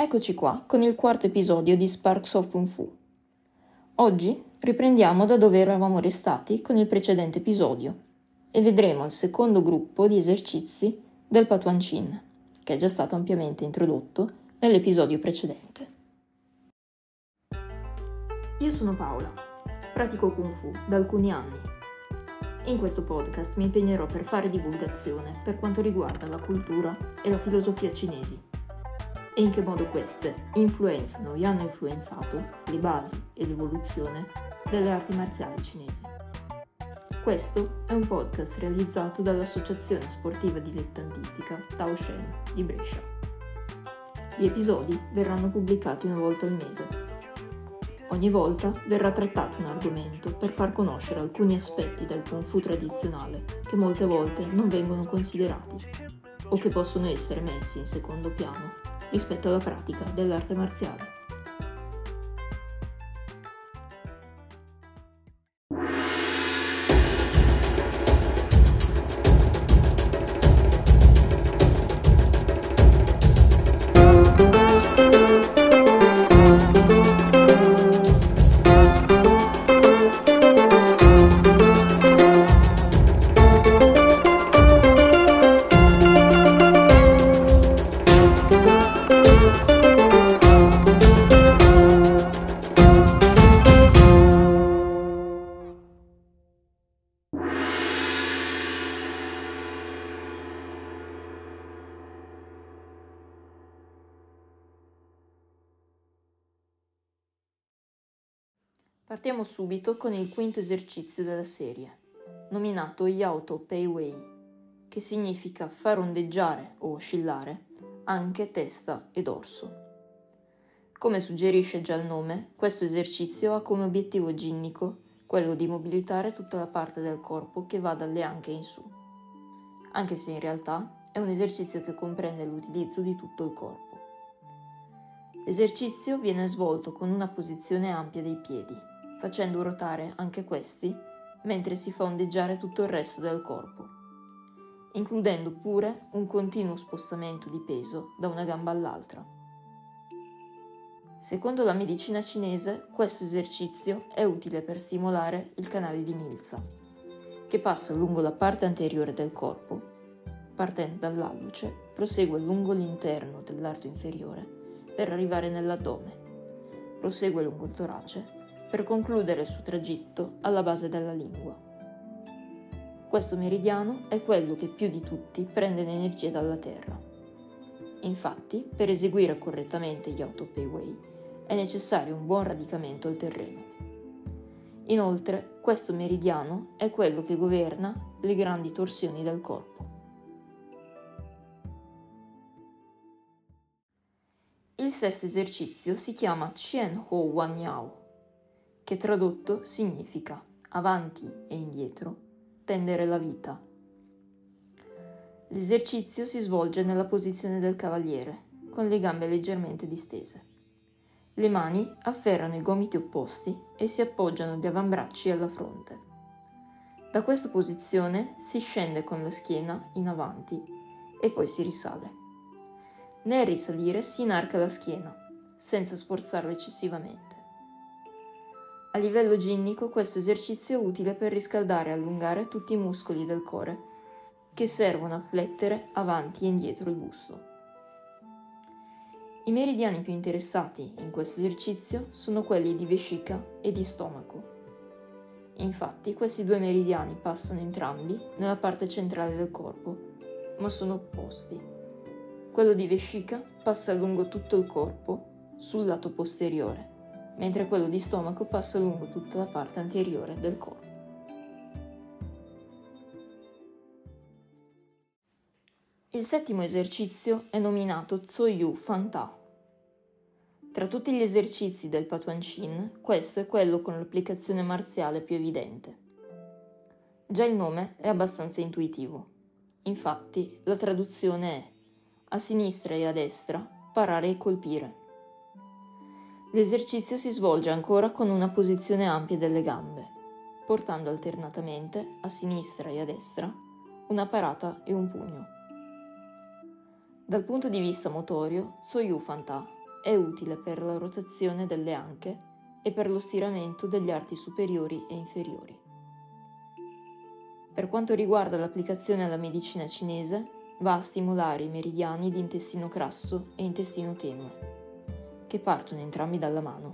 Eccoci qua con il quarto episodio di Sparks of Kung Fu. Oggi riprendiamo da dove eravamo restati con il precedente episodio e vedremo il secondo gruppo di esercizi del Patuan Chin, che è già stato ampiamente introdotto nell'episodio precedente. Io sono Paola, pratico Kung Fu da alcuni anni. In questo podcast mi impegnerò per fare divulgazione per quanto riguarda la cultura e la filosofia cinesi e in che modo queste influenzano e hanno influenzato le basi e l'evoluzione delle arti marziali cinesi. Questo è un podcast realizzato dall'Associazione Sportiva Dilettantistica Tao Shen di Brescia. Gli episodi verranno pubblicati una volta al mese. Ogni volta verrà trattato un argomento per far conoscere alcuni aspetti del Kung Fu tradizionale che molte volte non vengono considerati o che possono essere messi in secondo piano rispetto alla pratica dell'arte marziale. Partiamo subito con il quinto esercizio della serie, nominato Yauto Pei Wei, che significa far ondeggiare o oscillare anche testa e dorso. Come suggerisce già il nome, questo esercizio ha come obiettivo ginnico quello di mobilitare tutta la parte del corpo che va dalle anche in su, anche se in realtà è un esercizio che comprende l'utilizzo di tutto il corpo. L'esercizio viene svolto con una posizione ampia dei piedi, facendo ruotare anche questi mentre si fa ondeggiare tutto il resto del corpo, includendo pure un continuo spostamento di peso da una gamba all'altra. Secondo la medicina cinese, questo esercizio è utile per stimolare il canale di milza, che passa lungo la parte anteriore del corpo, partendo dall'alluce, prosegue lungo l'interno dell'arto inferiore per arrivare nell'addome, prosegue lungo il torace per concludere il suo tragitto alla base della lingua. Questo meridiano è quello che più di tutti prende l'energia dalla Terra. Infatti, per eseguire correttamente gli autopayway è necessario un buon radicamento al terreno. Inoltre, questo meridiano è quello che governa le grandi torsioni del corpo. Il sesto esercizio si chiama Qian Ho Wan Yao che tradotto significa avanti e indietro, tendere la vita. L'esercizio si svolge nella posizione del cavaliere, con le gambe leggermente distese. Le mani afferrano i gomiti opposti e si appoggiano gli avambracci alla fronte. Da questa posizione si scende con la schiena in avanti e poi si risale. Nel risalire si inarca la schiena, senza sforzarla eccessivamente. A livello ginnico questo esercizio è utile per riscaldare e allungare tutti i muscoli del core che servono a flettere avanti e indietro il busto. I meridiani più interessati in questo esercizio sono quelli di vescica e di stomaco. Infatti questi due meridiani passano entrambi nella parte centrale del corpo, ma sono opposti. Quello di vescica passa lungo tutto il corpo sul lato posteriore mentre quello di stomaco passa lungo tutta la parte anteriore del corpo. Il settimo esercizio è nominato Tsoyu Fanta. Tra tutti gli esercizi del Patuan Chin, questo è quello con l'applicazione marziale più evidente. Già il nome è abbastanza intuitivo. Infatti, la traduzione è a sinistra e a destra parare e colpire. L'esercizio si svolge ancora con una posizione ampia delle gambe, portando alternatamente a sinistra e a destra una parata e un pugno. Dal punto di vista motorio, Soyu Fanta è utile per la rotazione delle anche e per lo stiramento degli arti superiori e inferiori. Per quanto riguarda l'applicazione alla medicina cinese, va a stimolare i meridiani di intestino grasso e intestino tenue, che partono entrambi dalla mano,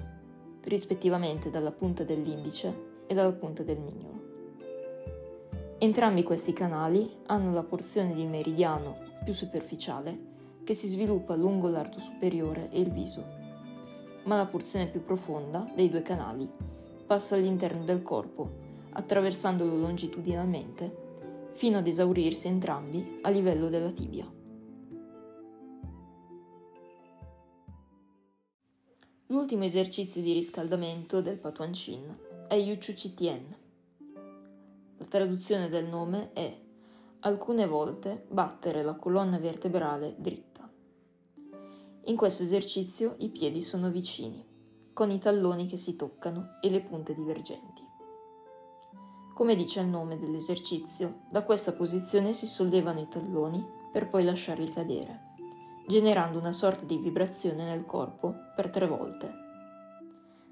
rispettivamente dalla punta dell'indice e dalla punta del mignolo. Entrambi questi canali hanno la porzione di meridiano più superficiale che si sviluppa lungo l'arto superiore e il viso, ma la porzione più profonda dei due canali passa all'interno del corpo attraversandolo longitudinalmente, fino ad esaurirsi entrambi a livello della tibia. L'ultimo esercizio di riscaldamento del Patuan Chin è Yuchu Chitien. La traduzione del nome è alcune volte battere la colonna vertebrale dritta. In questo esercizio i piedi sono vicini, con i talloni che si toccano e le punte divergenti. Come dice il nome dell'esercizio, da questa posizione si sollevano i talloni per poi lasciarli cadere, generando una sorta di vibrazione nel corpo per tre volte.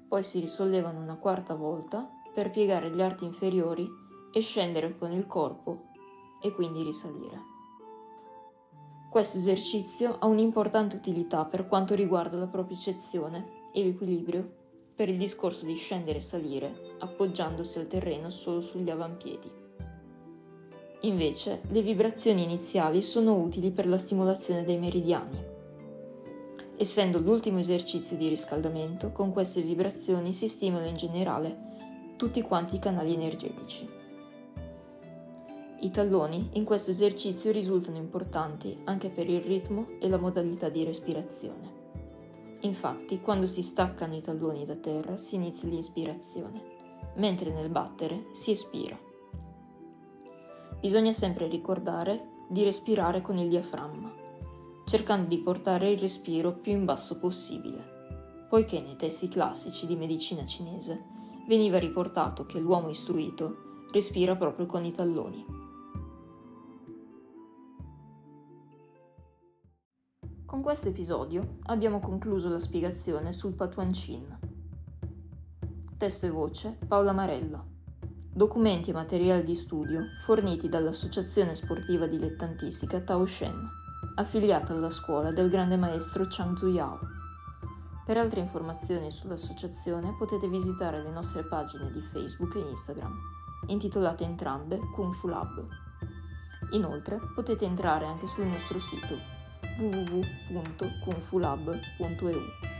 Poi si risollevano una quarta volta per piegare gli arti inferiori e scendere con il corpo e quindi risalire. Questo esercizio ha un'importante utilità per quanto riguarda la propiocezione e l'equilibrio per il discorso di scendere e salire, appoggiandosi al terreno solo sugli avampiedi. Invece, le vibrazioni iniziali sono utili per la stimolazione dei meridiani. Essendo l'ultimo esercizio di riscaldamento, con queste vibrazioni si stimola in generale tutti quanti i canali energetici. I talloni in questo esercizio risultano importanti anche per il ritmo e la modalità di respirazione. Infatti, quando si staccano i talloni da terra si inizia l'inspirazione, mentre nel battere si espira. Bisogna sempre ricordare di respirare con il diaframma, cercando di portare il respiro più in basso possibile, poiché nei testi classici di medicina cinese veniva riportato che l'uomo istruito respira proprio con i talloni. Con questo episodio abbiamo concluso la spiegazione sul Patuan Chin. Testo e voce Paola Marella. Documenti e materiali di studio forniti dall'Associazione Sportiva Dilettantistica Tao Shen, affiliata alla scuola del grande maestro Chang Zuyao. Per altre informazioni sull'associazione potete visitare le nostre pagine di Facebook e Instagram, intitolate entrambe Kung Fu Lab. Inoltre potete entrare anche sul nostro sito www.confulab.eu